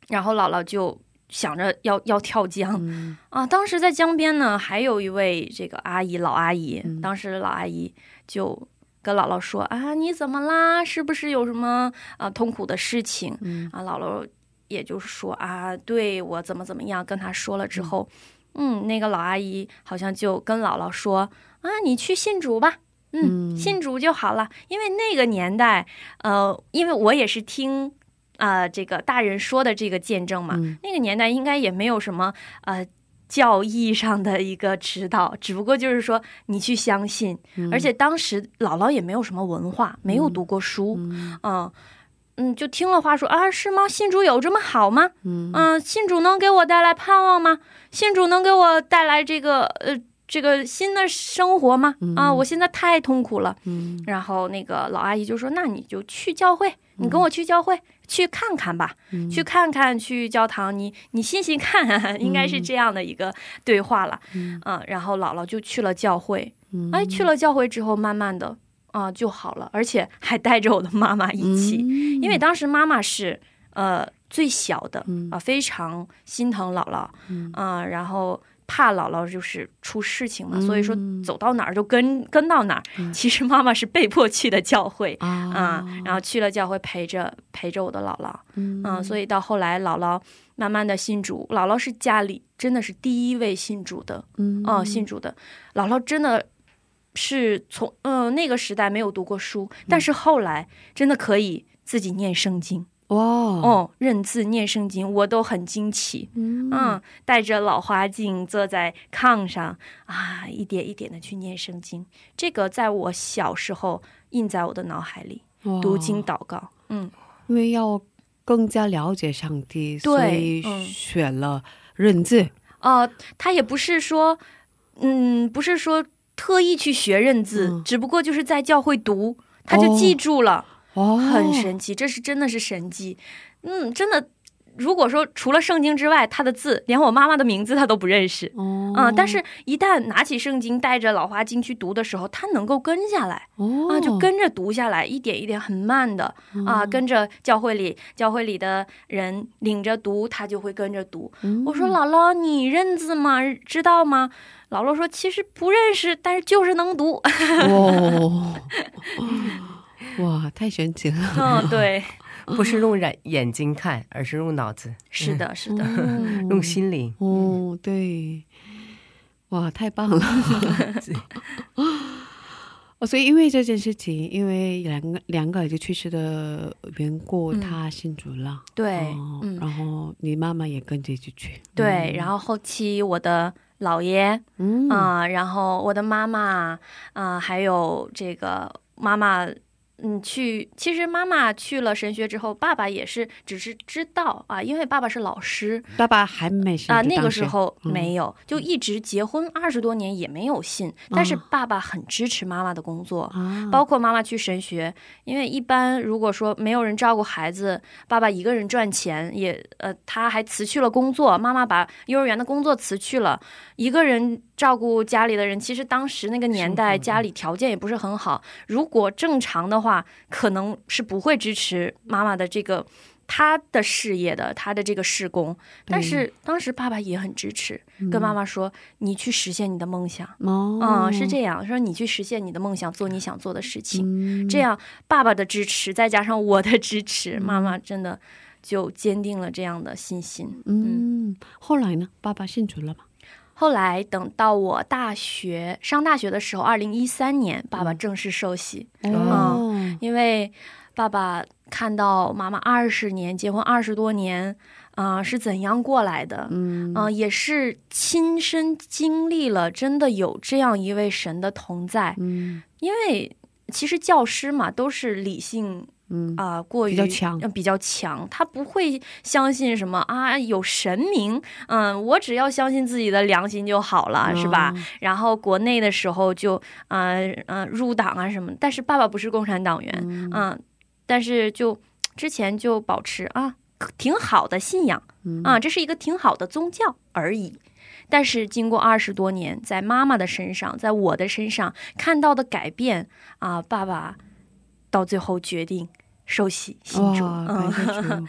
然后姥姥就想着要要跳江、嗯啊。当时在江边呢，还有一位这个阿姨，老阿姨。嗯当时老阿姨就跟姥姥说：“啊，你怎么啦？是不是有什么啊痛苦的事情？”嗯啊，姥姥也就是说啊，对我怎么怎么样，跟她说了之后，嗯那个老阿姨好像就跟姥姥说：“啊，你去信主吧。”嗯，嗯信主就好了，因为那个年代，呃，因为我也是听啊、这个大人说的这个见证嘛，嗯那个年代应该也没有什么呃教义上的一个指导，只不过就是说你去相信，而且当时姥姥也没有什么文化，没有读过书，嗯嗯就听了话说啊，是吗？信主有这么好吗？嗯嗯，信主能给我带来盼望吗？信主能给我带来这个呃这个新的生活吗？嗯啊，我现在太痛苦了。嗯然后那个老阿姨就说：“那你就去教会，你跟我去教会、去看看吧，嗯。去看看，去教堂，你你信信看，应该是这样的一个对话了。嗯。嗯，然后姥姥就去了教会，嗯。哎，去了教会之后，慢慢的啊、就好了，而且还带着我的妈妈一起，嗯。因为当时妈妈是呃最小的啊、嗯非常心疼姥姥，嗯。啊、然后怕姥姥就是出事情嘛，嗯所以说走到哪儿就跟跟到哪儿。嗯。其实妈妈是被迫去的教会。啊、啊然后去了教会陪着陪着我的姥姥，嗯。嗯，所以到后来姥姥慢慢的信主，姥姥是家里真的是第一位信主的，嗯。哦、信主的，姥姥真的是从嗯、呃那个时代没有读过书，但是后来真的可以自己念圣经，哇哦，认字念圣经，我都很惊奇，嗯。嗯，戴着老花镜坐在炕上啊，一点一点的去念圣经，这个在我小时候印在我的脑海里，哇。读经祷告，嗯，因为要更加了解上帝，所以嗯。选了认字。呃，他也不是说，嗯，不是说特意去学认字，嗯。只不过就是在教会读，他就哦。记住了，哦，很神奇，这是真的是神迹，嗯，真的。如果说除了圣经之外，他的字连我妈妈的名字他都不认识，哦，嗯，但是一旦拿起圣经，带着老花镜去读的时候，他能够跟下来哦啊，就跟着读下来，一点一点很慢的啊，跟着教会里教会里的人领着读，他就会跟着读。嗯我说姥姥，你认字吗？知道吗？姥姥说其实不认识，但是就是能读。哦，哇，太神奇了！嗯，对，不是用眼眼睛看，而是用脑子，是的，是的，哦 用心灵。哦，对，哇，太棒了！哦，所以因为这件事情，因为两个两个就去世的缘故，嗯他信主了，对哦，嗯然后你妈妈也跟着一起去，对。然后后期我的姥爷嗯，啊、然后我的妈妈啊、还有这个妈妈。嗯，去其实妈妈去了神学之后，爸爸也是只是知道啊，因为爸爸是老师。爸爸还没信啊，那个时候嗯。没有，就一直结婚二十多年也没有信，但是爸爸很支持妈妈的工作，啊，包括妈妈去神学，因为一般如果说没有人照顾孩子，爸爸一个人赚钱，也呃他还辞去了工作，妈妈把幼儿园的工作辞去了，一个人照顾家里的人。其实当时那个年代家里条件也不是很好，如果正常的话，可能是不会支持妈妈的这个。他的事业的，他的这个事工，但是当时爸爸也很支持，跟妈妈说：“你去实现你的梦想。”哦，嗯，是这样说，你去实现你的梦想，做你想做的事情。嗯，这样，爸爸的支持再加上我的支持，妈妈真的就坚定了这样的信心。嗯，后来呢？爸爸信主了吗？后来等到我大学上大学的时候，二零一三年，爸爸正式受洗，哦，因为爸爸看到妈妈二十年结婚二十多年，啊、是怎样过来的，嗯。嗯、也是亲身经历了，真的有这样一位神的同在。嗯。因为其实教师嘛，都是理性嗯啊、过于比较强呃比较强，他不会相信什么啊有神明，嗯，我只要相信自己的良心就好了，是吧？？然后国内的时候就呃呃入党啊什么，但是爸爸不是共产党员，嗯嗯，但是就之前就保持啊挺好的信仰嗯啊，这是一个挺好的宗教而已。但是经过二十多年，在妈妈的身上，在我的身上看到的改变啊，爸爸到最后决定受洗信主，嗯！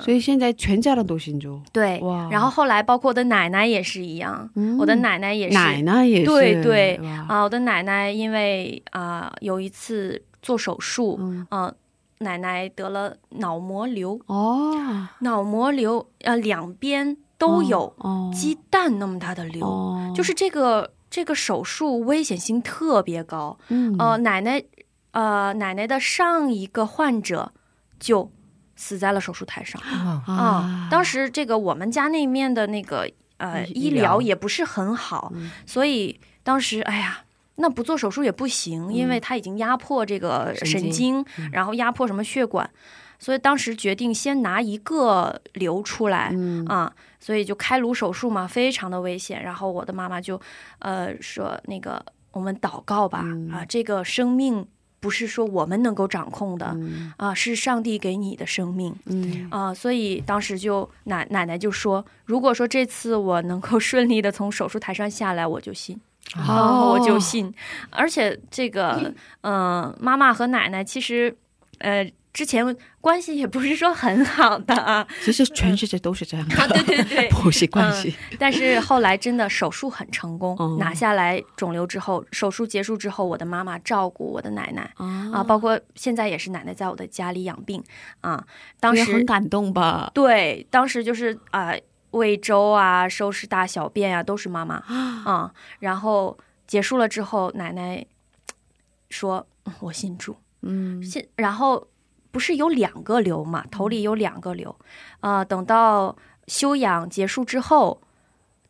所以现在全家人都信主。对。然后后来包括我的奶奶也是一样，嗯。我的奶奶也是，奶奶也是，对对哇。啊，我的奶奶因为啊、有一次做手术，嗯。啊，奶奶得了脑膜瘤，哦，脑膜瘤呃两边都有哦。鸡蛋那么大的瘤，哦，就是这个这个手术危险性特别高。嗯。呃，奶奶呃奶奶的上一个患者就死在了手术台上。哇，啊、当时这个我们家那面的那个呃医疗也不是很好，嗯。所以当时哎呀。那不做手术也不行，因为他已经压迫这个神神经，然后压迫什么血管，所以当时决定先拿一个瘤出来、嗯。啊，所以就开颅手术嘛，非常的危险。然后我的妈妈就呃说那个我们祷告吧，嗯。啊，这个生命不是说我们能够掌控的、嗯啊，是上帝给你的生命。嗯啊、所以当时就奶奶奶就说，如果说这次我能够顺利的从手术台上下来，我就信。啊、我就信。而且这个，嗯、妈妈和奶奶其实，呃，之前关系也不是说很好的啊，其实全世界都是这样的，啊对对对 婆媳关系。但是后来真的手术很成功，哦拿下来肿瘤之后，手术结束之后，我的妈妈照顾我的奶奶。啊，啊包括现在也是奶奶在我的家里养病啊。当时很感动吧？对，当时就是啊、喂粥啊、收拾大小便啊，都是妈妈 啊、然后结束了之后，奶奶说：“嗯我信主。嗯”信，然后不是有两个瘤嘛，头里有两个瘤，啊、等到休养结束之后。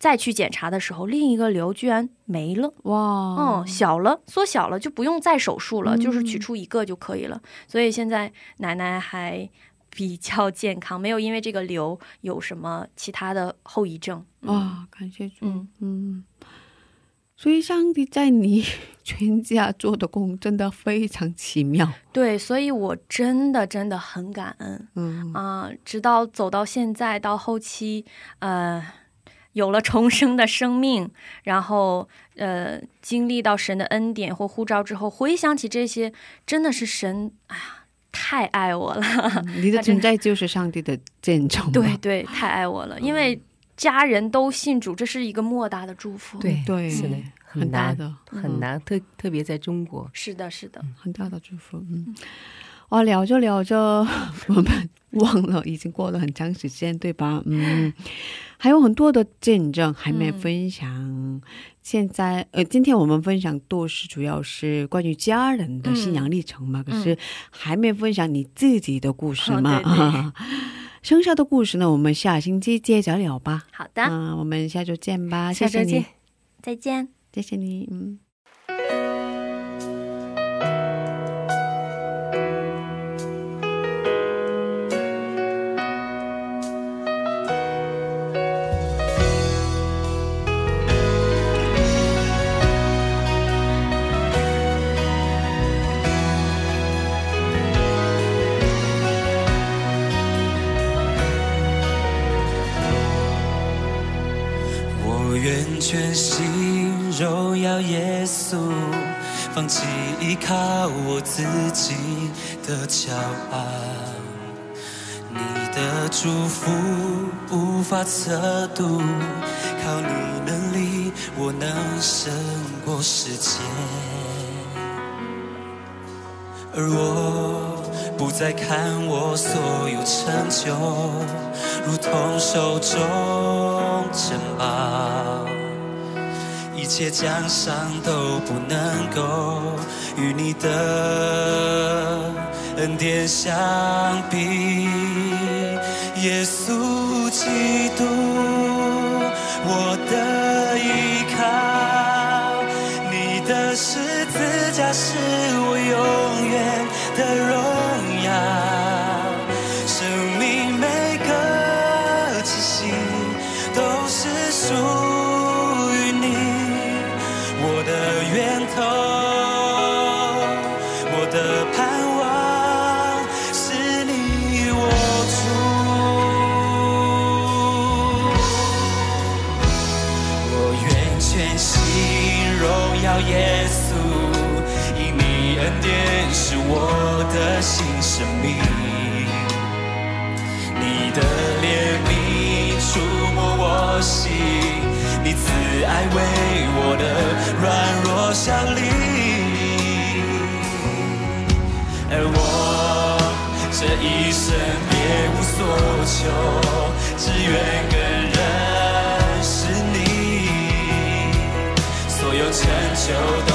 再去检查的时候，另一个瘤居然没了，哇，嗯，小了，缩小了，就不用再手术了，就是取嗯出一个就可以了。所以现在奶奶还比较健康，没有因为这个瘤有什么其他的后遗症。嗯。哇，感谢主，嗯。嗯，所以上帝在你 全家做的工真的非常奇妙，对，所以我真的真的很感恩嗯啊、直到走到现在，到后期，呃。有了重生的生命，然后呃，经历到神的恩典或呼召之后，回想起这些，真的是神，哎呀，太爱我了。你的存在就是上帝的见证，对对，太爱我了，因为家人都信主，这是一个莫大的祝福。，对对是的，很大难的很难，特特别在中国，是的，是的，很大的祝福，嗯。哦，聊着聊着，我们忘了已经过了很长时间，对吧？嗯，还有很多的见证还没分享。现在，呃，今天我们分享都是主要是关于家人的信仰历程嘛，可是还没分享你自己的故事嘛。哦对对 剩下的故事呢，我们下星期接着聊吧。好的，嗯、我们下周见吧。谢谢你下周见，再见。谢谢你，嗯。放弃依靠我自己的骄傲。你的祝福无法测度，靠你能力，我能胜过世界。而我不再看我所有成就，如同手中珍宝，切奖赏都不能够与你的恩典相比。耶稣基督，典是我的新生命。你的怜悯触摸我心，你慈爱为我的软弱效力。而我这一生别无所求，只愿更认识你。所有成就都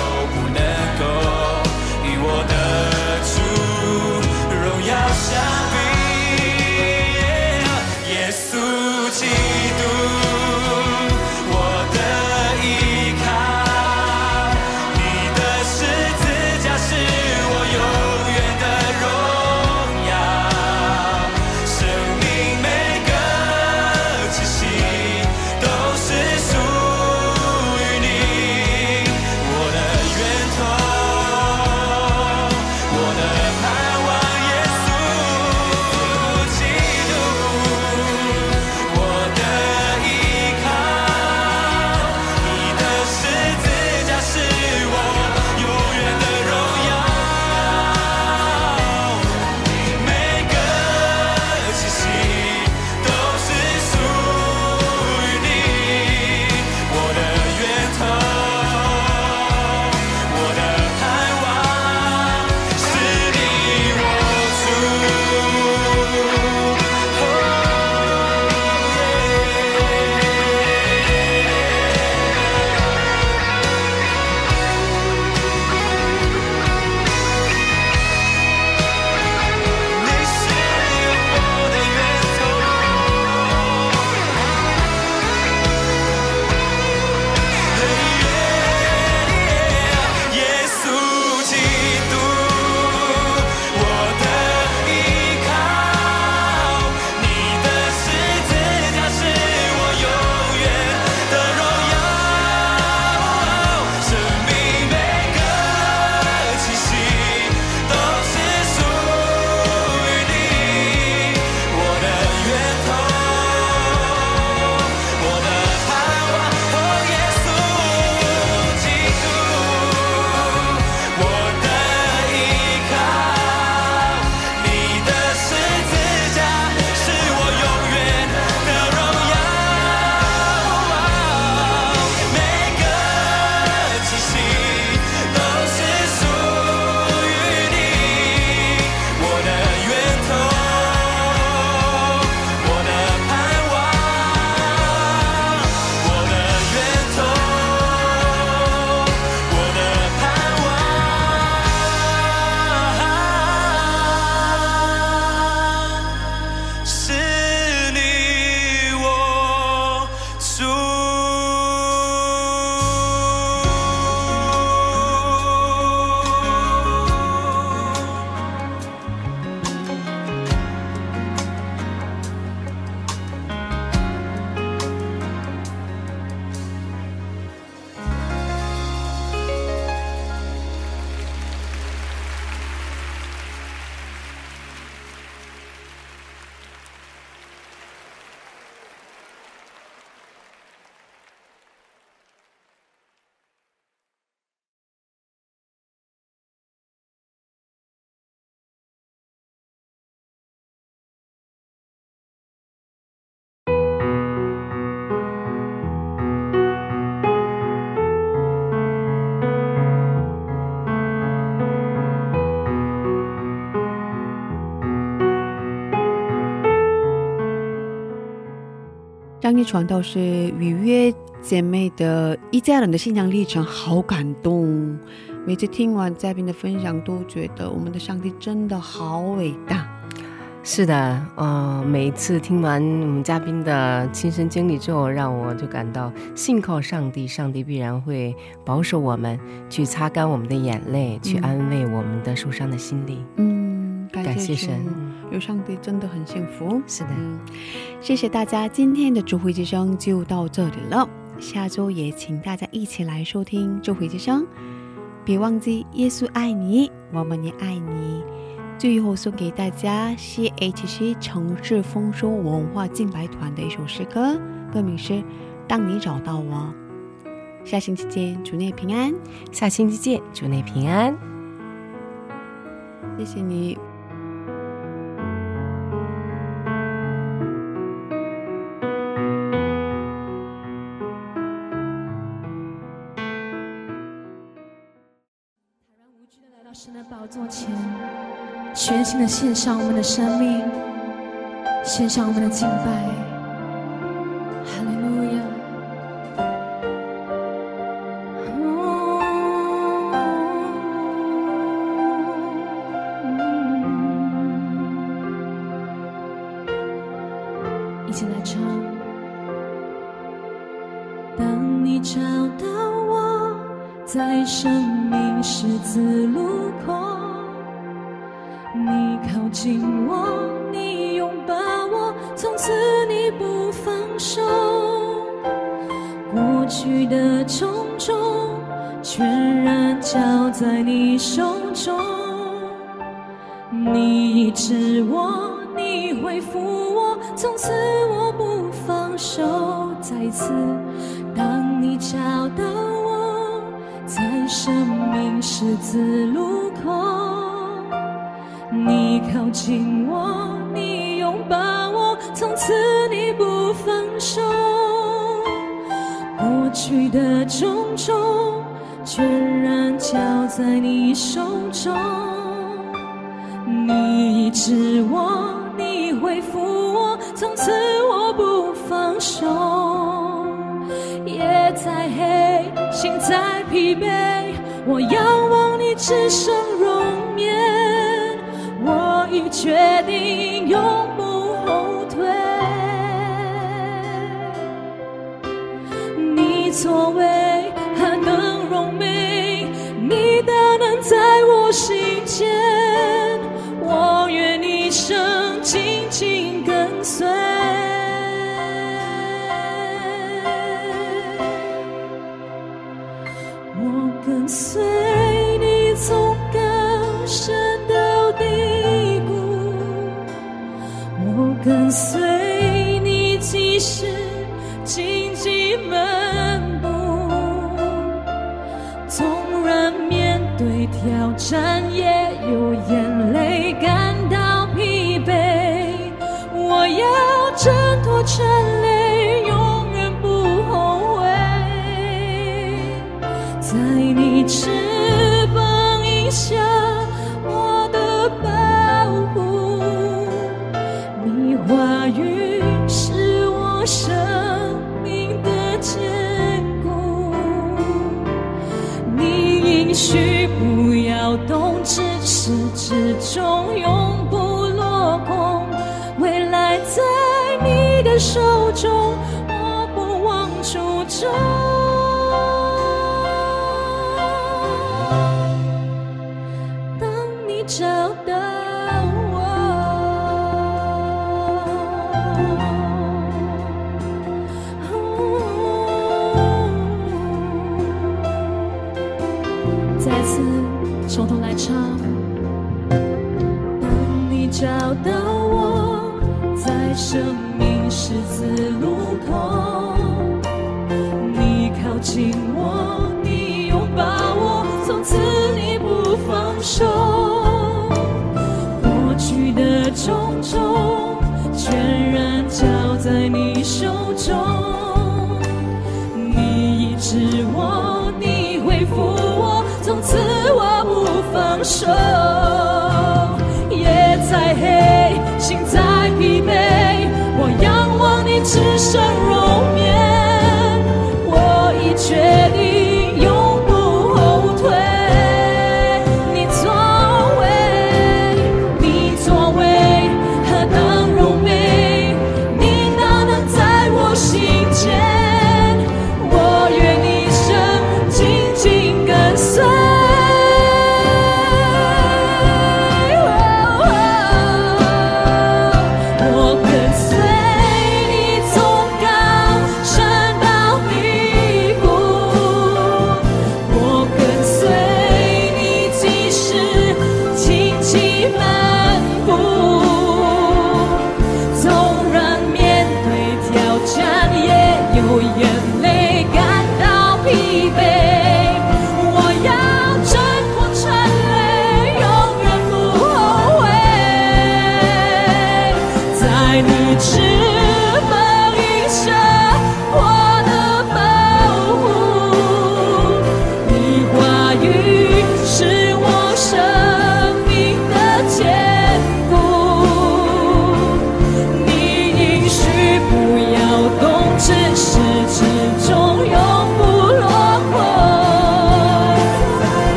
张丽传道是愉悦姐妹的一家人的信仰历程，好感动。每次听完嘉宾的分享，都觉得我们的上帝真的好伟大。是的，呃，每一次听完我们嘉宾的亲身经历之后，让我就感到信靠上帝，上帝必然会保守我们，去擦干我们的眼泪，去安慰我们的受伤的心灵。嗯，感感谢神，有上帝真的很幸福。是的，嗯，谢谢大家，今天的智慧之声就到这里了。下周也请大家一起来收听智慧之声，别忘记耶稣爱你，我们也爱你。最后送给大家 CHC 城市丰收文化敬拜团的一首诗歌，歌名是《当你找到我》。下星期见，主内平安，下星期见，祝内平安。谢谢你。全心的献上我们的生命，献上我们的敬拜。你知我，你恢复我，从此我不放手。再次，当你找到我，在生命十字路口，你靠近我，你拥抱我，从此你不放手。过去的种种，全然交在你手中。是我，你回复我，从此我不放手。夜再黑，心再疲惫，我仰望你只剩容颜，我已决定永不后退。你作为何等荣美，你大能在我心间，随。